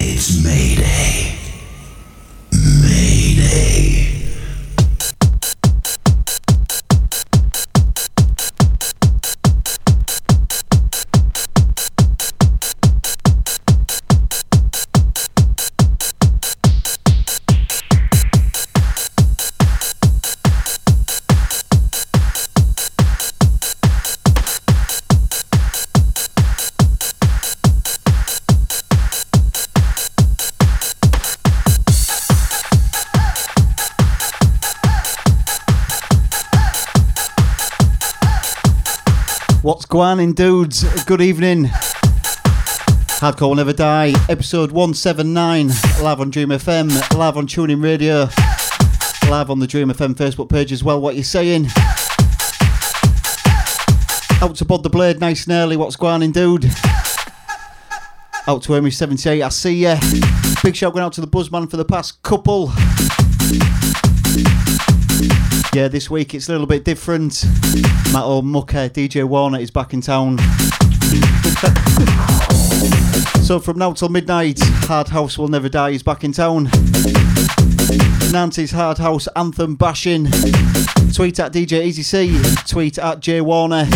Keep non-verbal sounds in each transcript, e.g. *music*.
It's Mayday. Mayday. Going dudes? Good evening. Hardcore will never die. Episode 179, live on Dream FM, live on TuneIn Radio, live on the Dream FM Facebook page as well. What you saying? Out to Bod the Blade, nice and early. What's going dude? Out to Amy 78, I see ya. Big shout going out to the Buzzman for the past couple. Yeah, this week it's a little bit different. Matt Mucker, DJ Warner is back in town. *laughs* so from now till midnight, Hard House Will Never Die is back in town. Nancy's Hard House Anthem bashing. Tweet at DJ Easy C. Tweet at J Warner.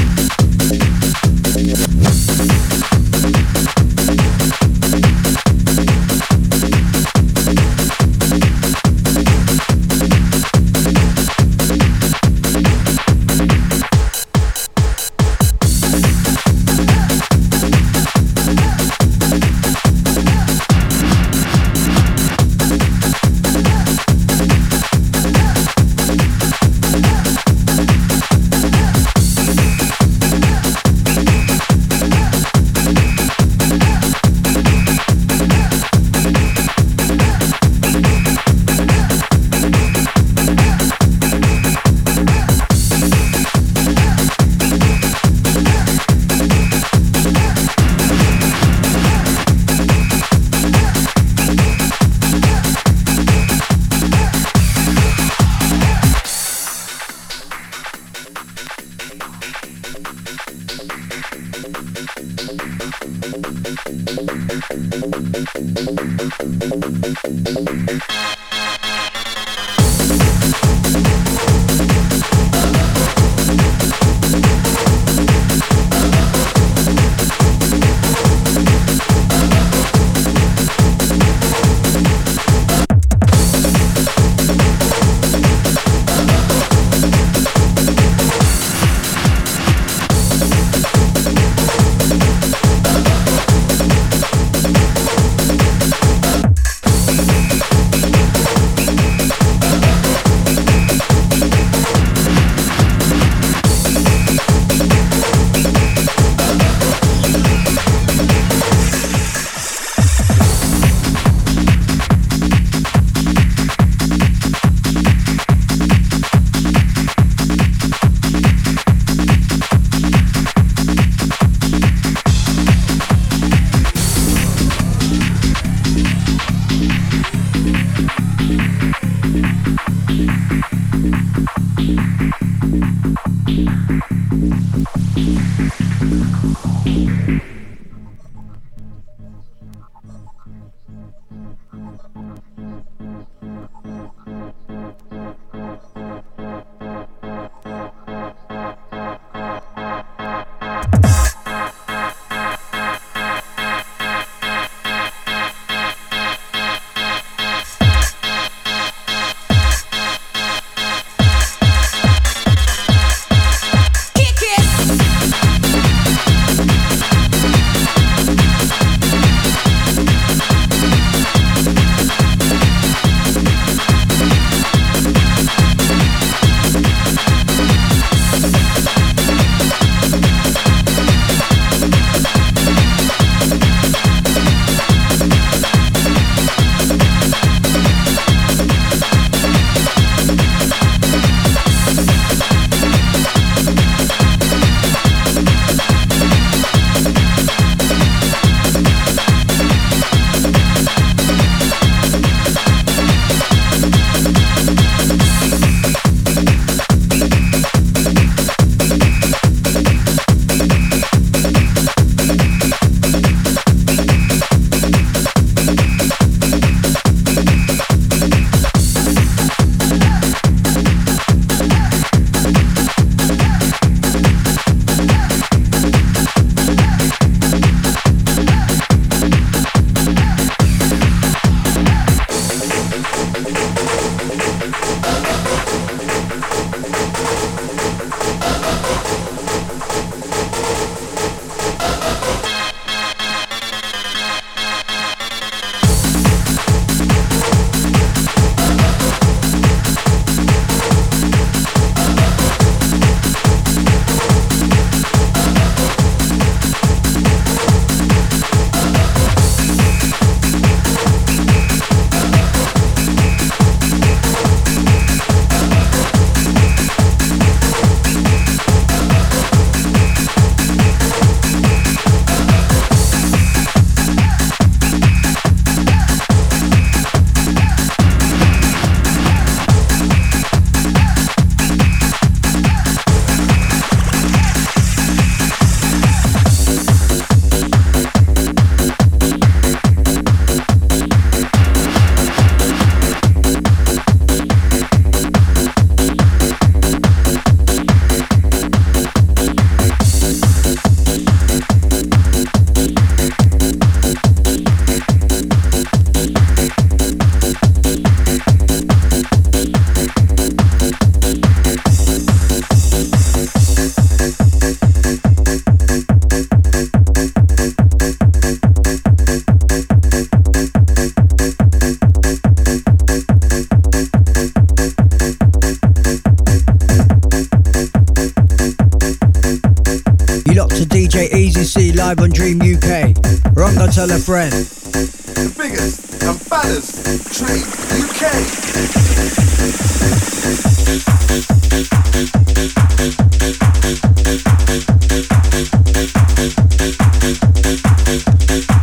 Tell a friend. The biggest and baddest Dream UK.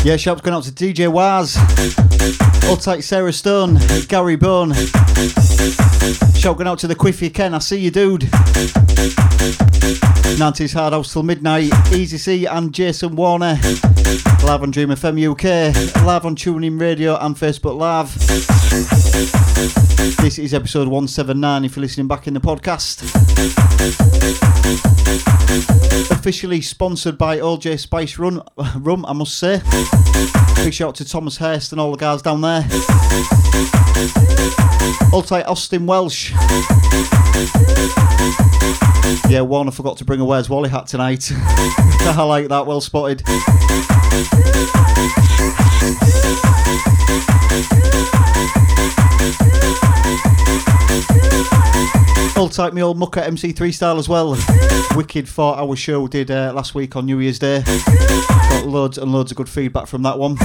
Yeah, shouts going out to DJ Waz. I'll take Sarah Stone, Gary Bone. Shout going out to the Quiffy Ken, I see you, dude. 90s Hard House till midnight. Easy C and Jason Warner. Live on Dream FM UK. Live on TuneIn Radio and Facebook Live. This is episode 179 if you're listening back in the podcast. Officially sponsored by OJ Spice Run, *laughs* Rum, I must say. Big shout out to Thomas Hurst and all the guys down there. Ultimate Austin Welsh. Yeah, Warner forgot to bring a Where's Wally hat tonight. *laughs* I like that, well spotted. Old type me old mucker MC3 style as well. Wicked four hour show did uh, last week on New Year's Day. Got loads and loads of good feedback from that one.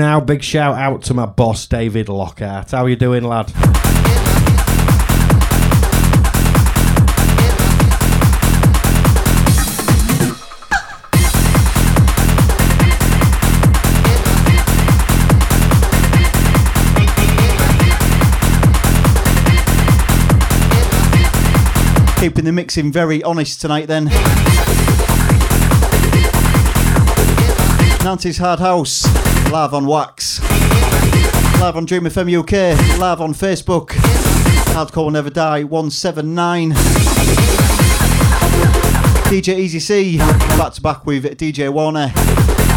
Now. Big shout out to my boss, David Lockhart. How are you doing, lad? Keeping the mixing very honest tonight then. Nancy's Hard House, live on Wax. Live on Dream FM UK, live on Facebook. Hardcore will never die, 179. DJ Easy C, back to back with DJ Warner.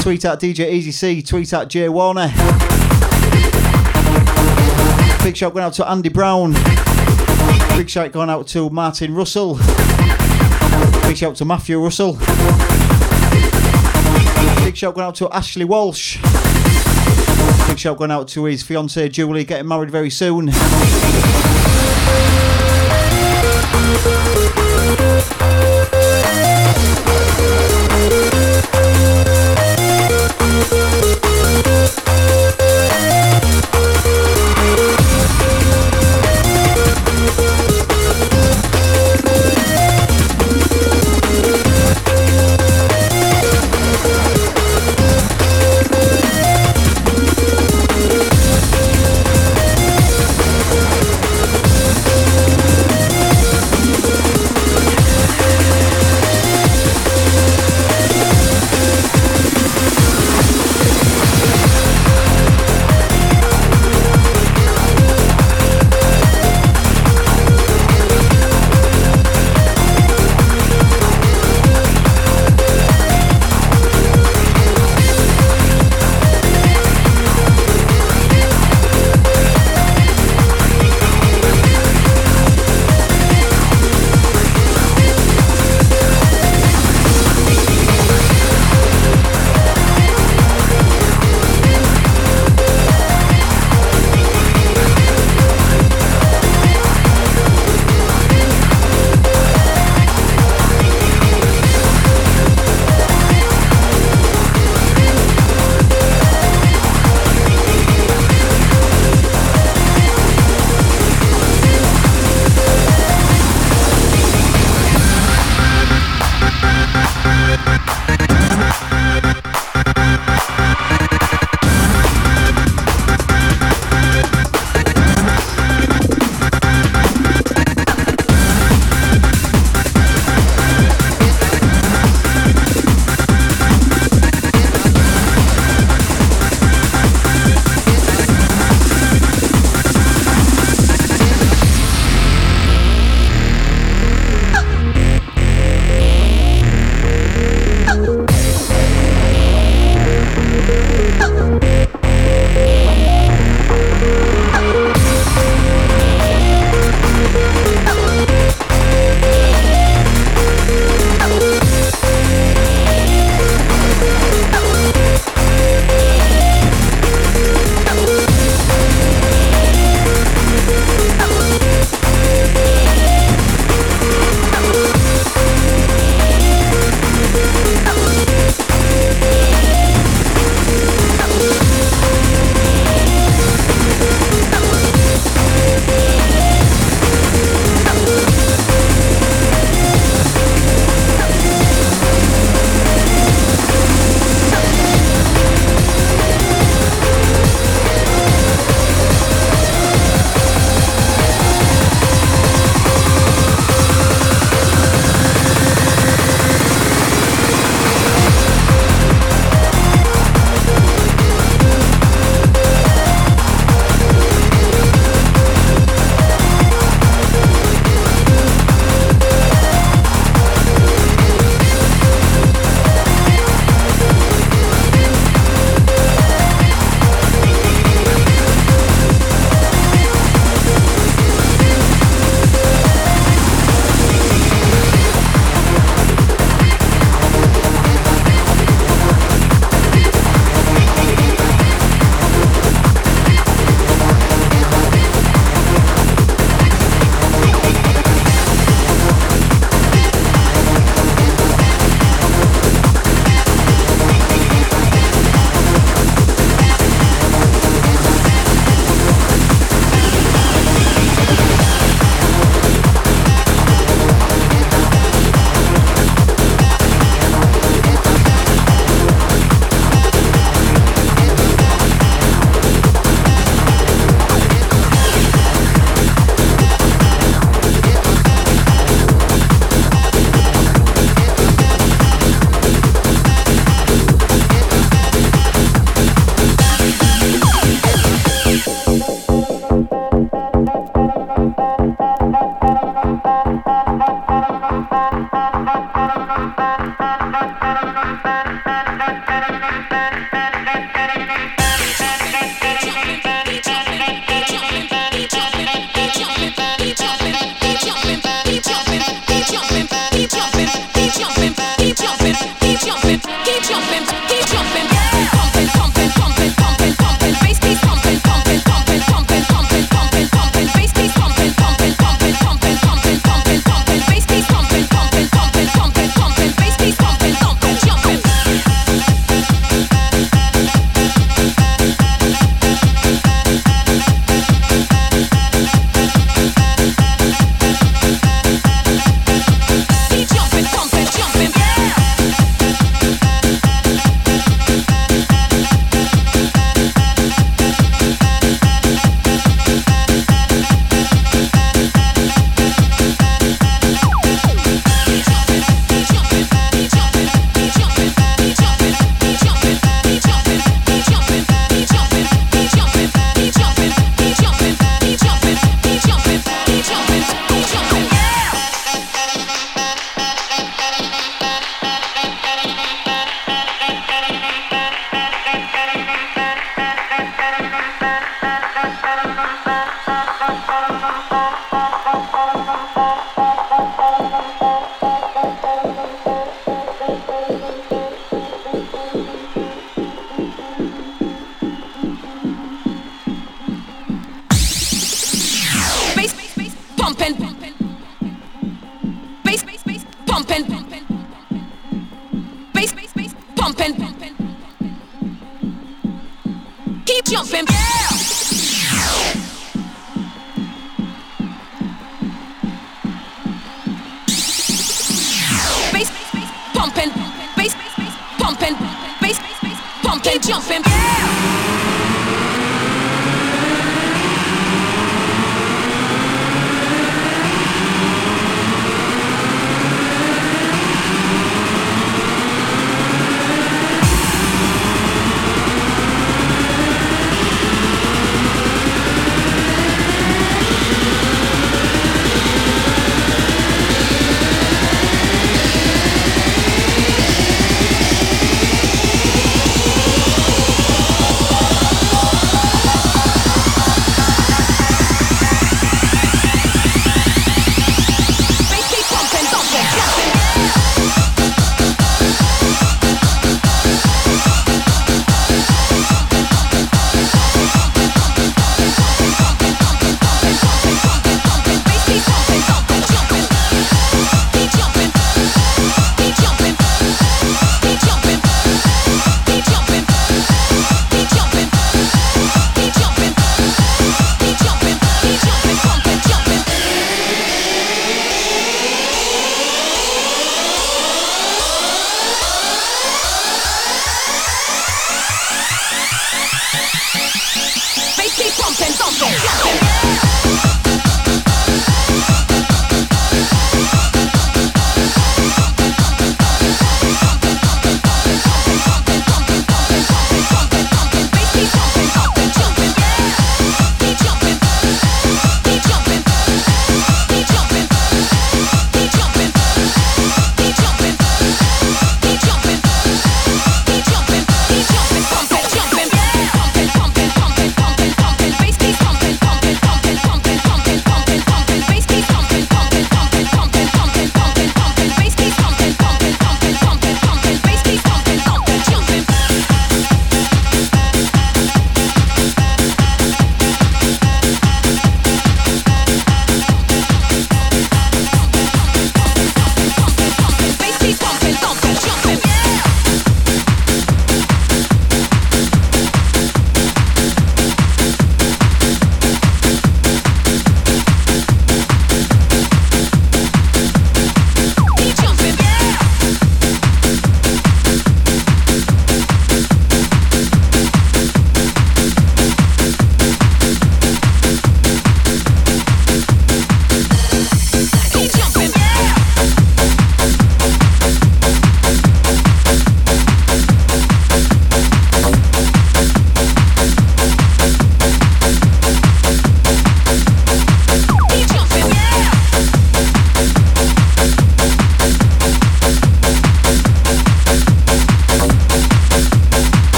Tweet at DJ Easy C, tweet at J Warner. Big shout going out to Andy Brown. Big shout going out to Martin Russell. Big shout to Matthew Russell. Big shout going out to Ashley Walsh. Shout going out to his fiancee Julie, getting married very soon.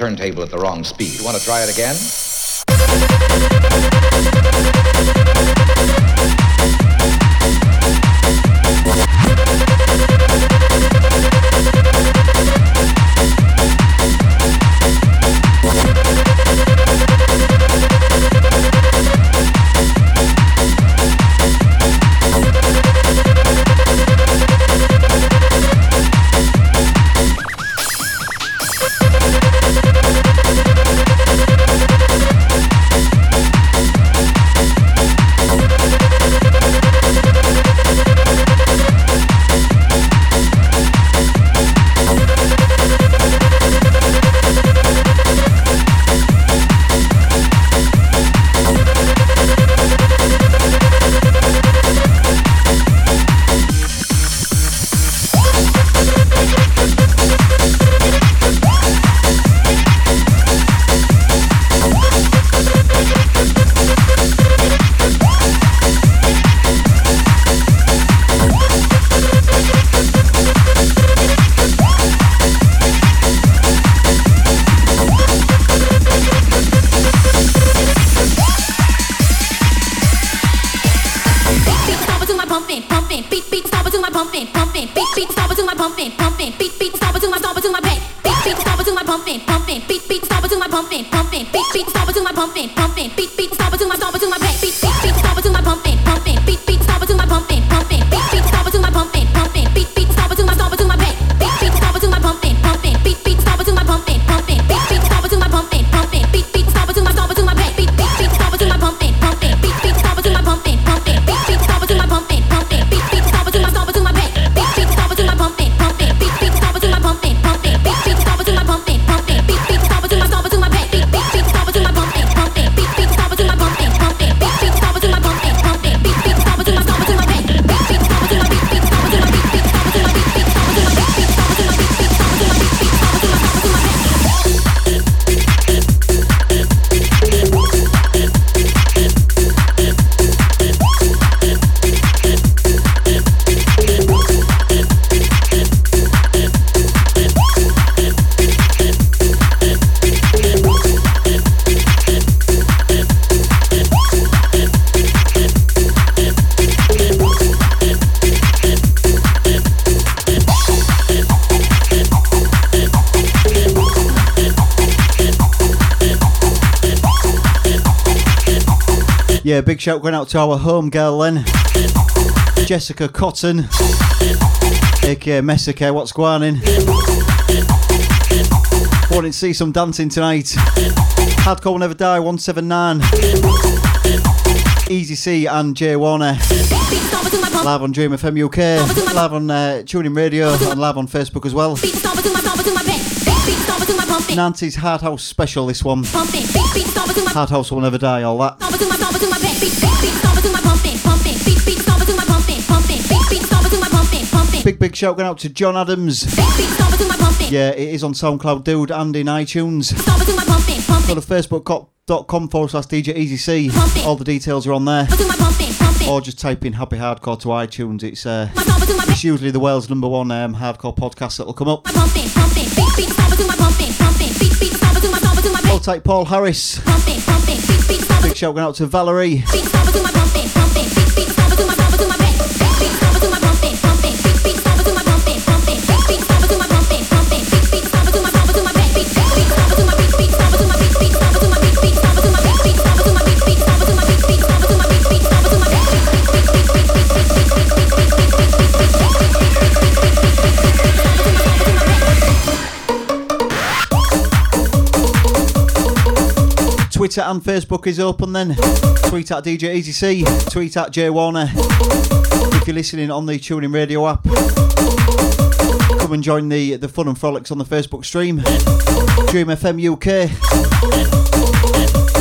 turntable at the wrong speed. You want to try it again? Big shout going out to our home girl then, Jessica Cotton, aka uh, Messica. What's going on? Wanting to see some dancing tonight. Hardcore will never die. 179. Easy C and Jay Warner. Live on Dream FM UK, live on uh, TuneIn Radio, and live on Facebook as well. Nancy's Hard House special, this one. Hard House will never die, all that. Big, big shout going out to John Adams. Yeah, it is on SoundCloud, dude, and in iTunes. Go to facebook.com forward slash DJ EasyC. All the details are on there. Or just type in Happy Hardcore to iTunes. It's, uh, it's usually the world's number one um, hardcore podcast that will come up. I'll take Paul Harris. Big shout going out to Valerie. Twitter and Facebook is open then. Tweet at DJ EasyC, tweet at Jay Warner. If you're listening on the TuneIn Radio app, come and join the, the fun and frolics on the Facebook stream. Dream FM UK.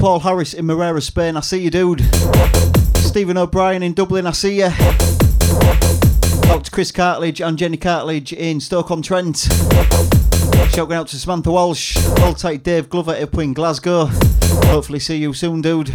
Paul Harris in Moraira, Spain. I see you, dude. Stephen O'Brien in Dublin. I see you. Out to Chris Cartledge and Jenny Cartledge in Stoke-on-Trent. Shout going out to Samantha Walsh. Hold tight, Dave Glover up in Glasgow. Hopefully, see you soon, dude.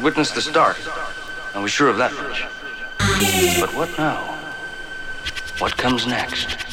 I had witnessed the start. I was sure of that much. But what now? What comes next?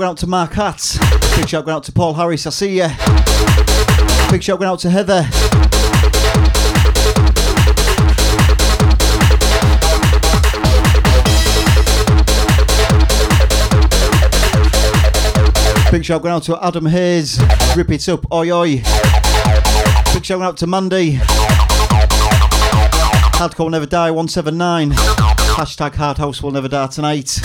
Going out to Mark Hatz. Big shout going out to Paul Harris. I see ya. Big shout going out to Heather. Big shout going out to Adam Hayes. Rip it up, oi oi. Big shout going out to Mandy. Hardcore will never die 179. Hashtag Hard House will never die tonight.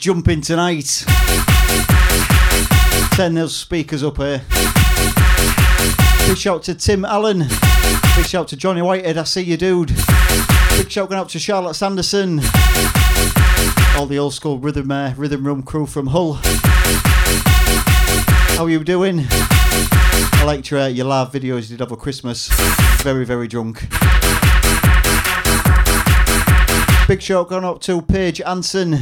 Jumping tonight. Turn those speakers up here. Big shout to Tim Allen. Big shout to Johnny Whitehead. I see you, dude. Big shout going out to Charlotte Sanderson. All the old school rhythm uh, rhythm room crew from Hull. How are you doing? I liked your, uh, your live videos you did over Christmas. Very, very drunk. Big shout going out to Paige Anson.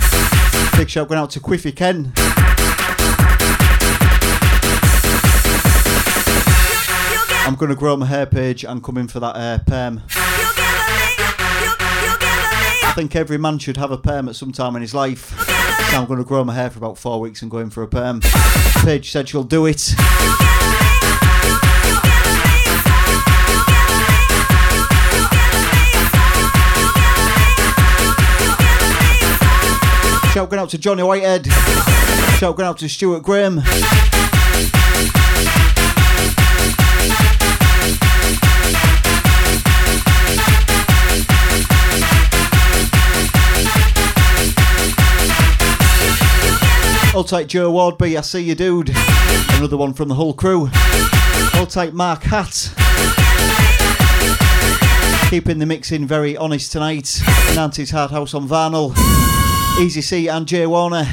Big shout going out to Quiffy Ken. I'm going to grow my hair, Paige, and come in for that uh, perm. I think every man should have a perm at some time in his life. So I'm going to grow my hair for about four weeks and go in for a perm. Paige said she'll do it. Shout going out to Johnny Whitehead. Shout going out to Stuart Graham. Hold tight Joe Wardby, I see you dude. Another one from the whole crew. I'll take Mark Hatt. Keeping the mixing very honest tonight. Nancy's Hard House on Varnel. Easy C and Jay Warner.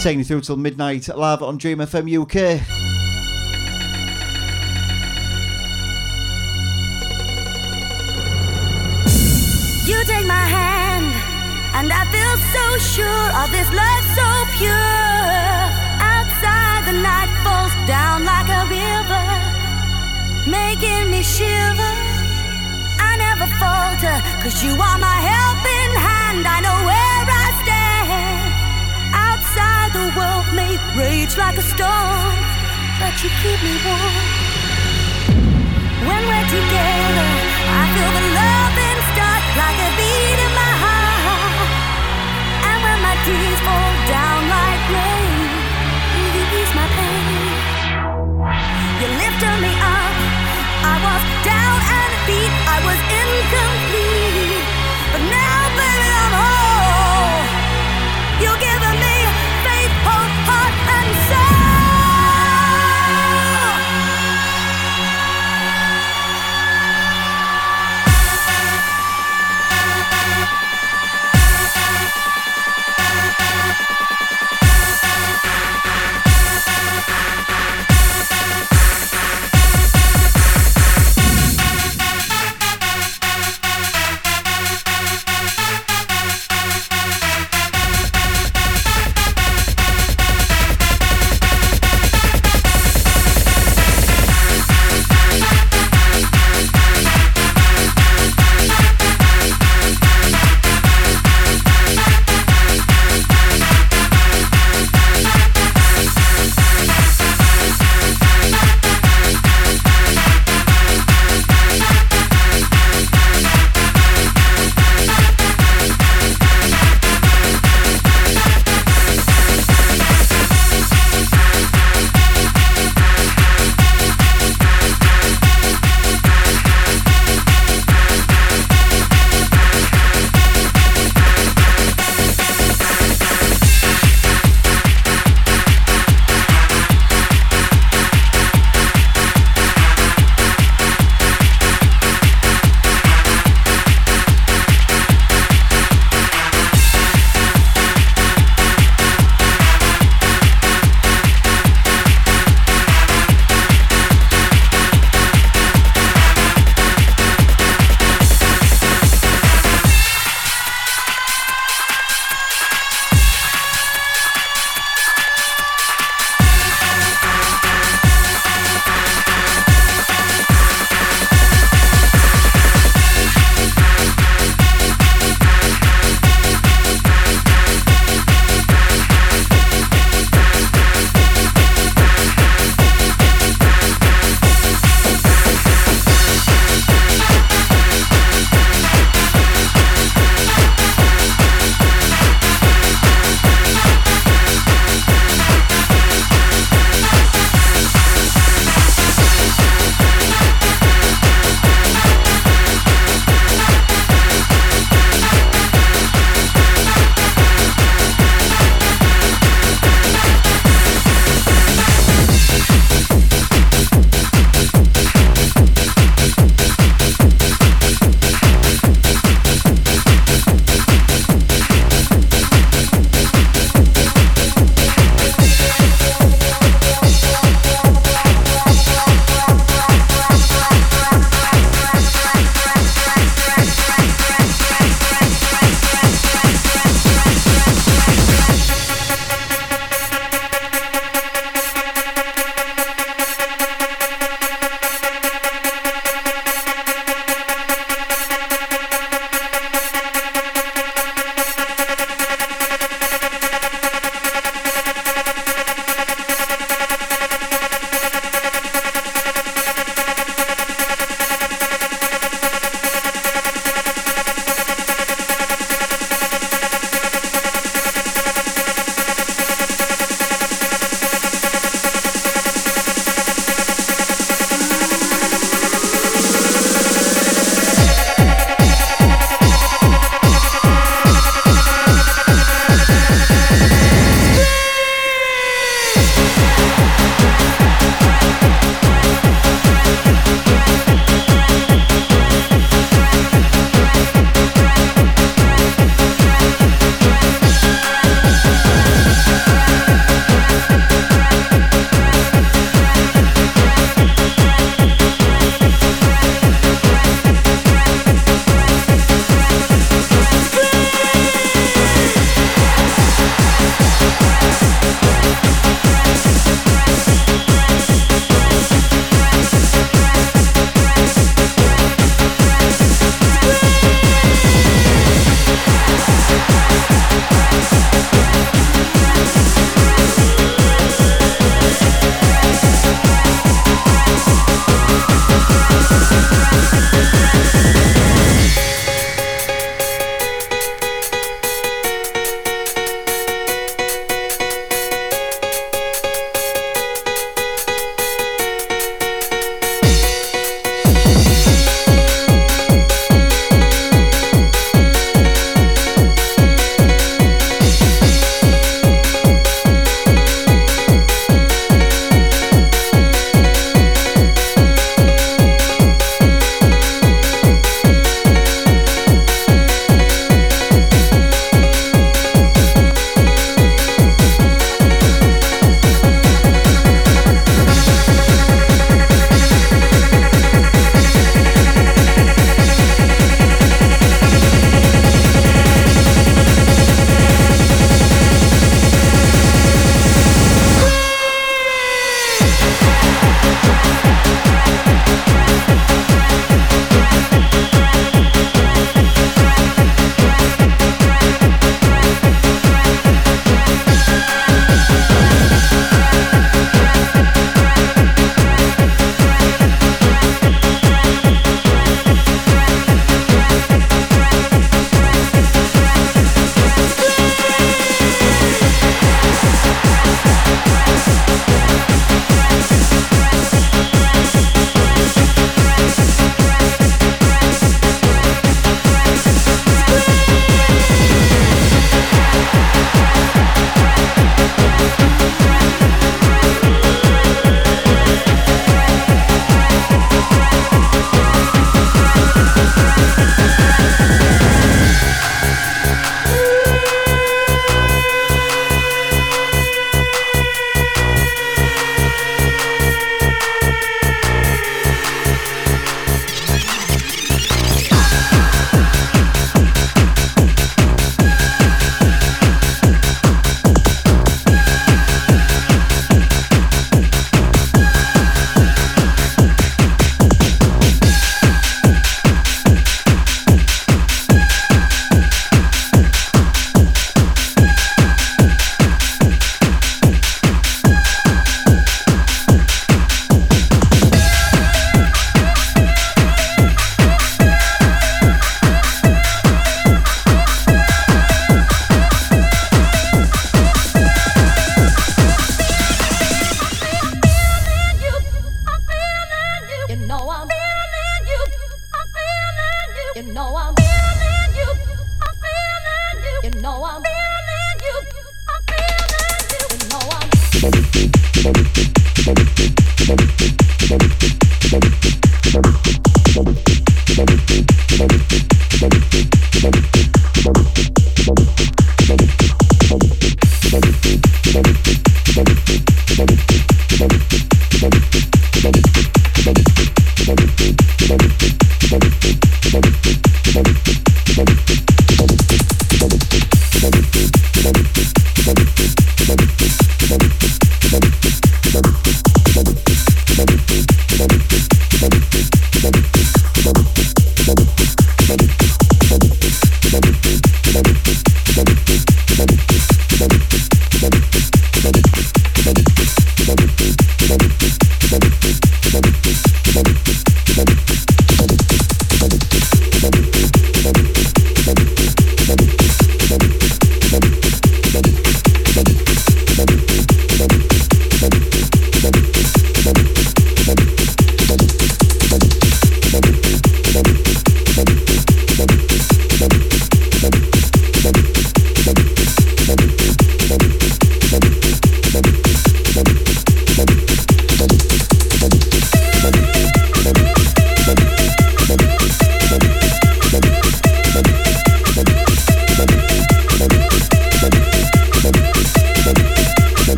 Taking you through till midnight live on Dream FM UK. You take my hand, and I feel so sure of this love so pure. Outside, the night falls down like a river, making me shiver. I never falter, cause you are my helping hand. I know where I stand. Outside, the world may rage like a storm, but you keep me warm. When we're together, I feel the love and start like a beat in my heart. And when my tears fall down like rain, you ease my pain. You lifted me up. I was down and beat. I was incomplete,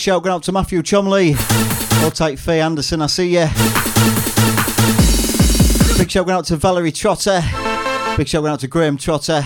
Big shout going out to Matthew Chumley. Hold tight, Faye Anderson, I see ya. Big shout going out to Valerie Trotter. Big shout going out to Graham Trotter.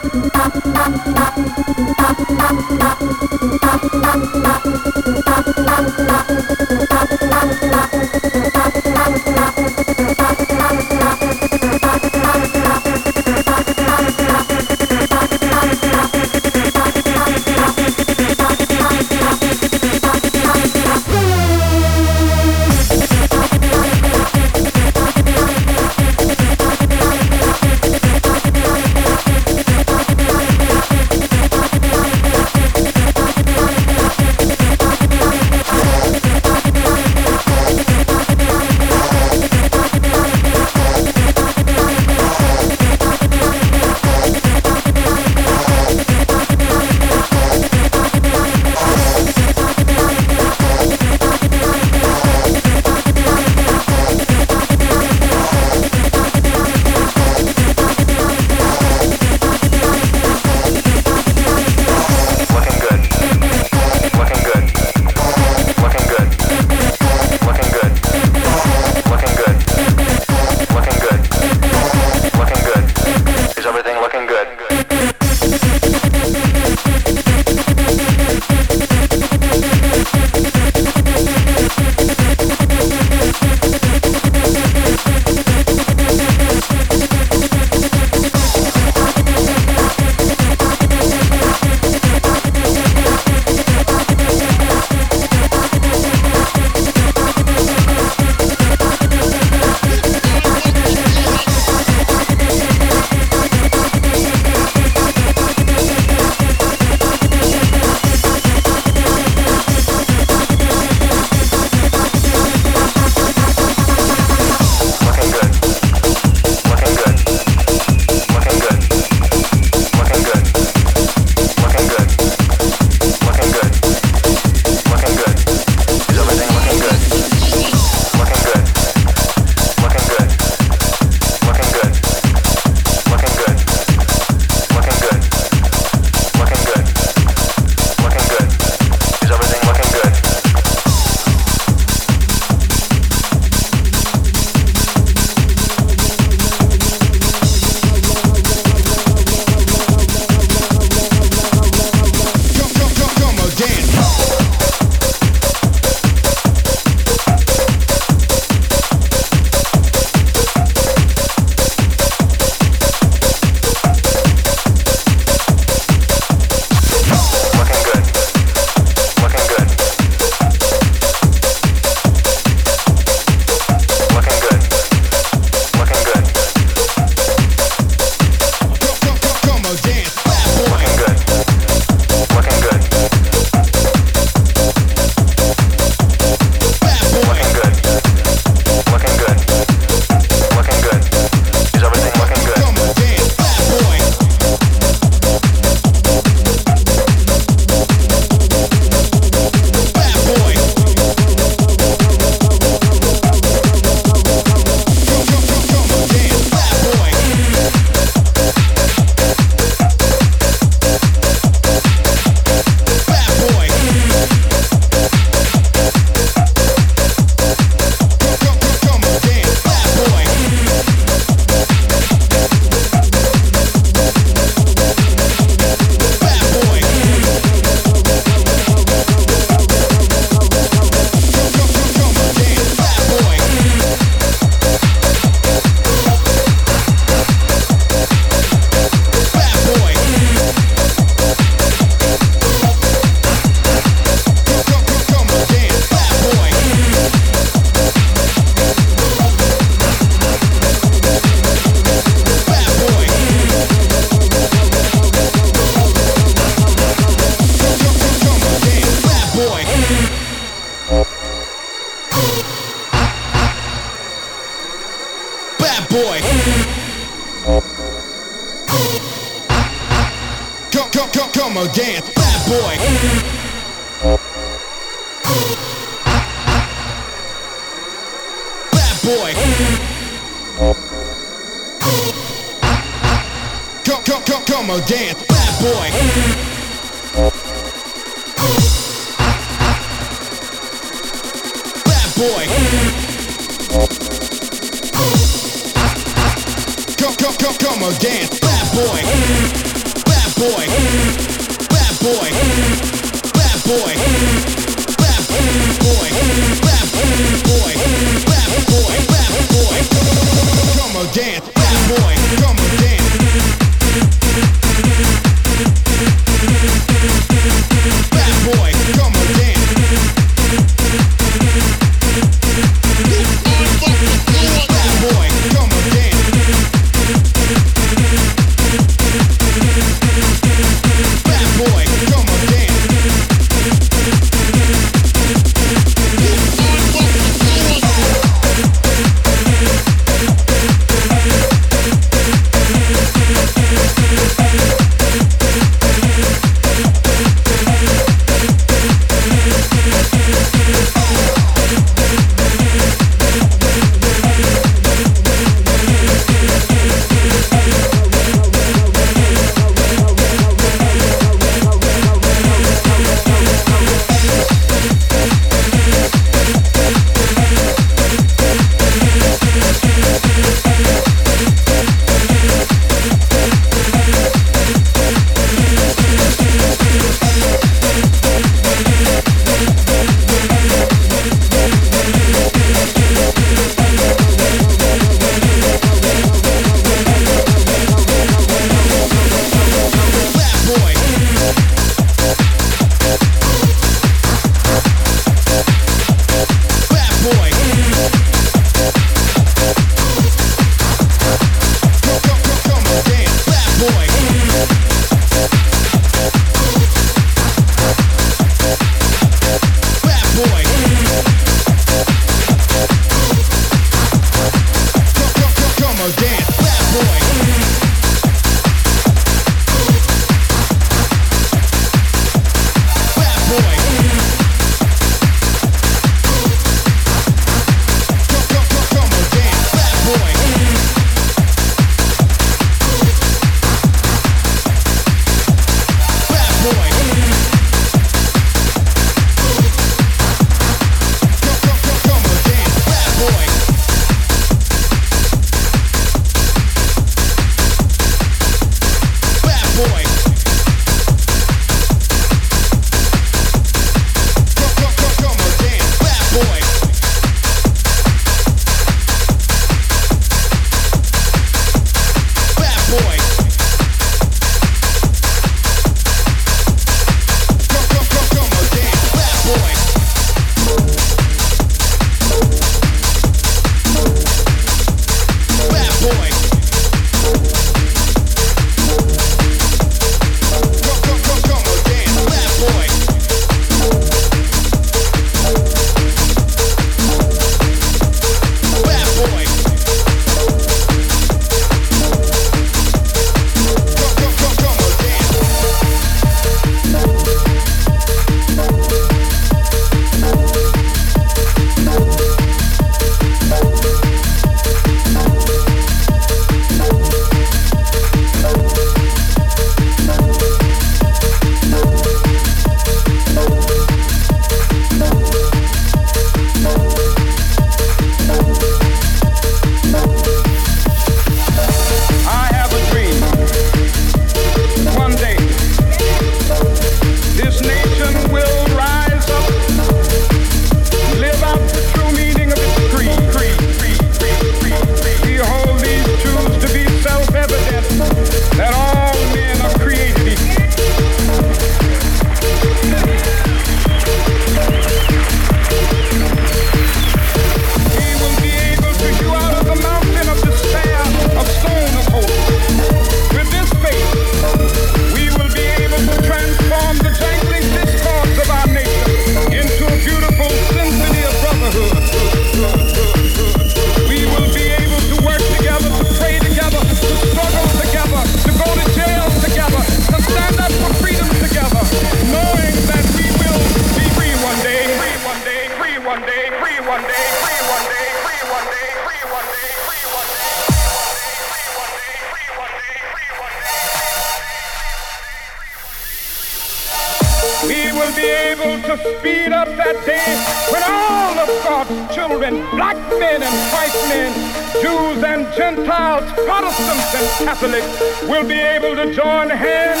Jews and Gentiles, Protestants and Catholics, will be able to join hands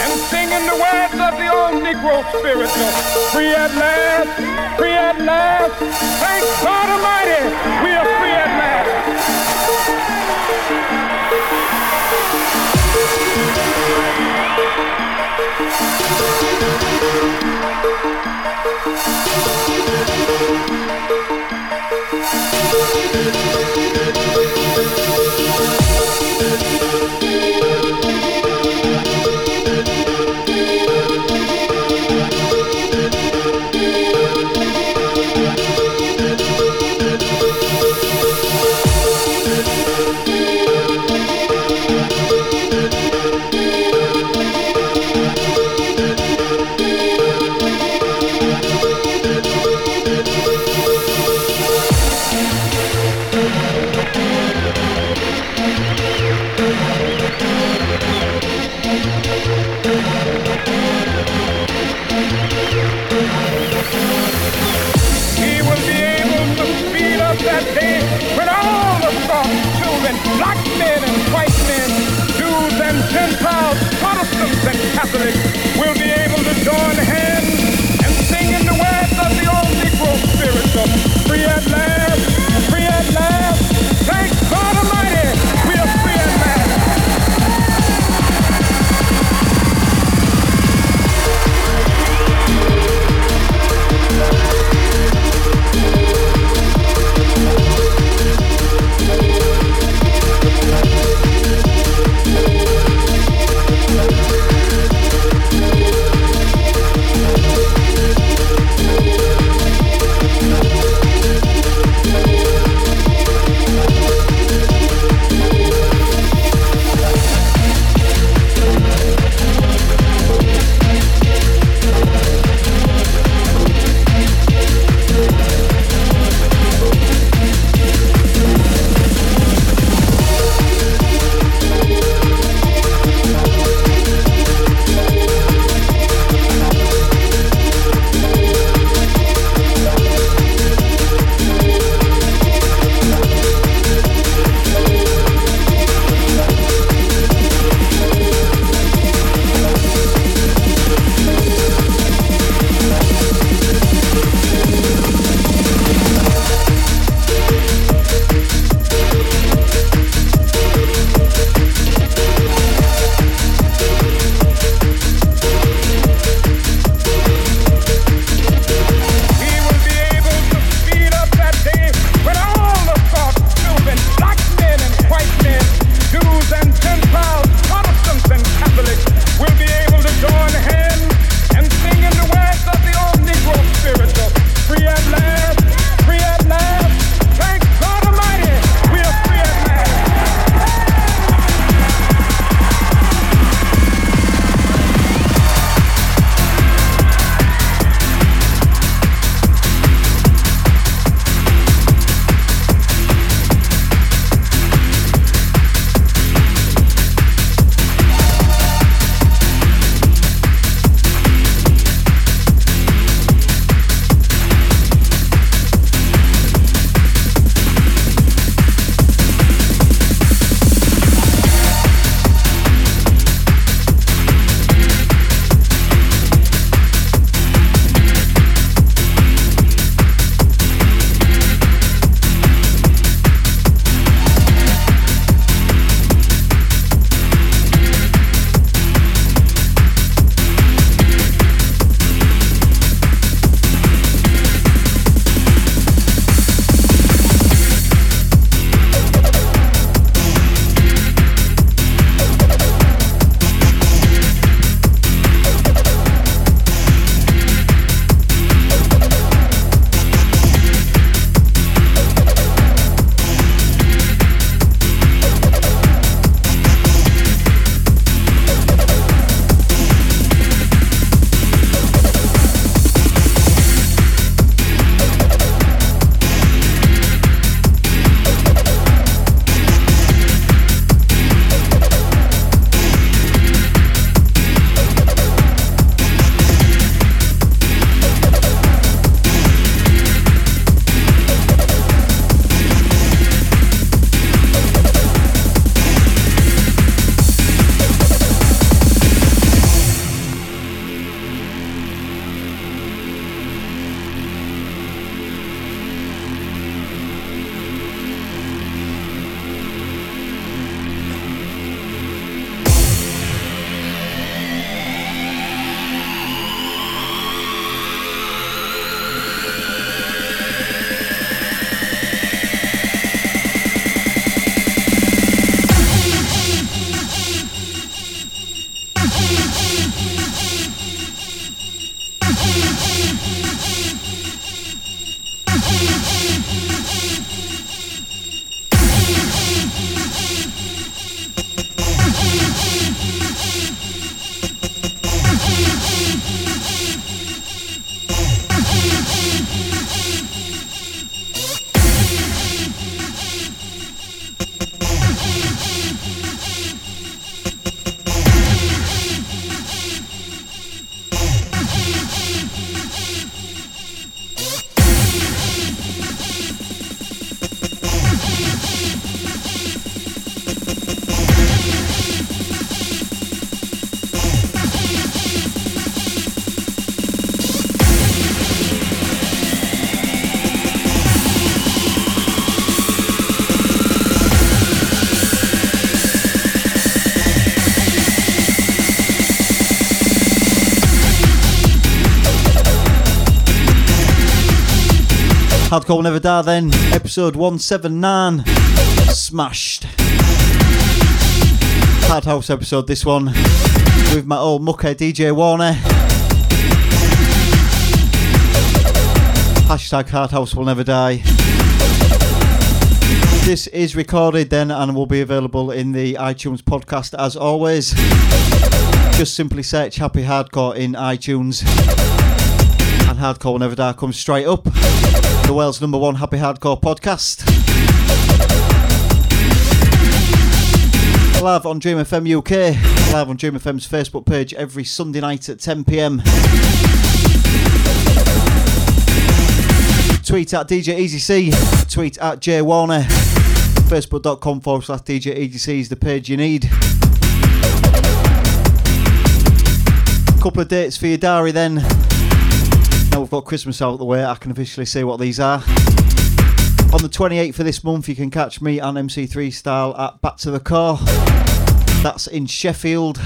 and sing in the words of the old Negro spiritual. Free at last, free at last. Thank God Almighty, we are free at last. We Will Never Die then, episode 179, smashed. Hard House episode this one, with my old mucker DJ Warner. Hashtag Hard House Will Never Die. This is recorded then and will be available in the iTunes podcast as always. Just simply search Happy Hardcore in iTunes and Hardcore Will Never Die comes straight up. The world's number one Happy Hardcore podcast. Live on Dream FM UK, live on Dream FM's Facebook page every Sunday night at 10 pm. Tweet at DJ Easy C, tweet at J Warner, facebook.com forward slash DJ Easy C is the page you need. Couple of dates for your diary then. Now we've got Christmas out of the way, I can officially say what these are. On the 28th of this month, you can catch me and MC3 Style at Back to the Core. That's in Sheffield.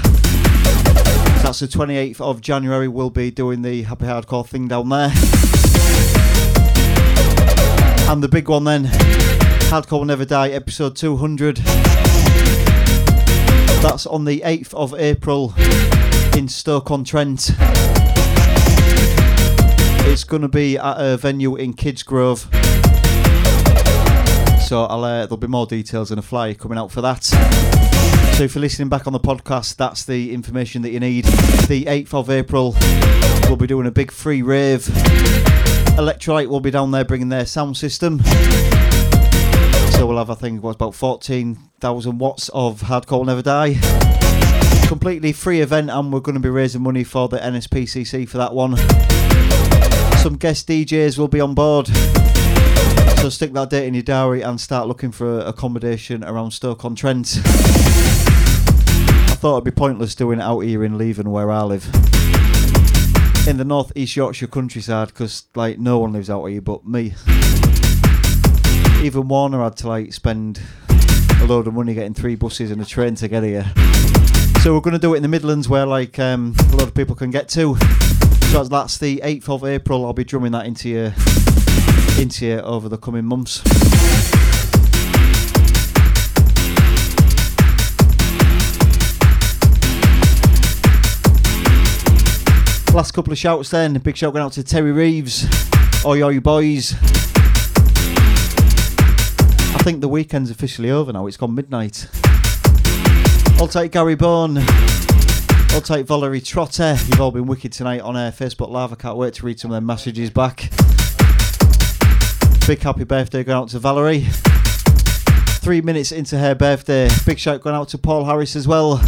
That's the 28th of January. We'll be doing the Happy Hardcore thing down there. And the big one then, Hardcore Will Never Die, episode 200. That's on the 8th of April in Stoke-on-Trent. It's going to be at a venue in Kidsgrove. So I'll, uh, there'll be more details in a flyer coming out for that. So if you're listening back on the podcast, that's the information that you need. The 8th of April, we'll be doing a big free rave. Electrolyte will be down there bringing their sound system. So we'll have, I think, what's about 14,000 watts of Hardcore Never Die. Completely free event, and we're going to be raising money for the NSPCC for that one. Some guest DJs will be on board. So stick that date in your diary and start looking for accommodation around Stoke-on-Trent. I thought it'd be pointless doing it out here in Leven where I live. In the North East Yorkshire countryside because like no one lives out here but me. Even Warner had to like spend a load of money getting three buses and a train to get here. So we're going to do it in the Midlands where like um, a lot of people can get to. So that's the 8th of April. I'll be drumming that into you, into you over the coming months. Last couple of shouts then. Big shout going out to Terry Reeves. Oi, oi, boys. I think the weekend's officially over now. It's gone midnight. I'll take Gary Bone. I'll take Valerie Trotter. You've all been wicked tonight on uh, Facebook Live. I can't wait to read some of their messages back. Big happy birthday going out to Valerie. Three minutes into her birthday. Big shout going out to Paul Harris as well.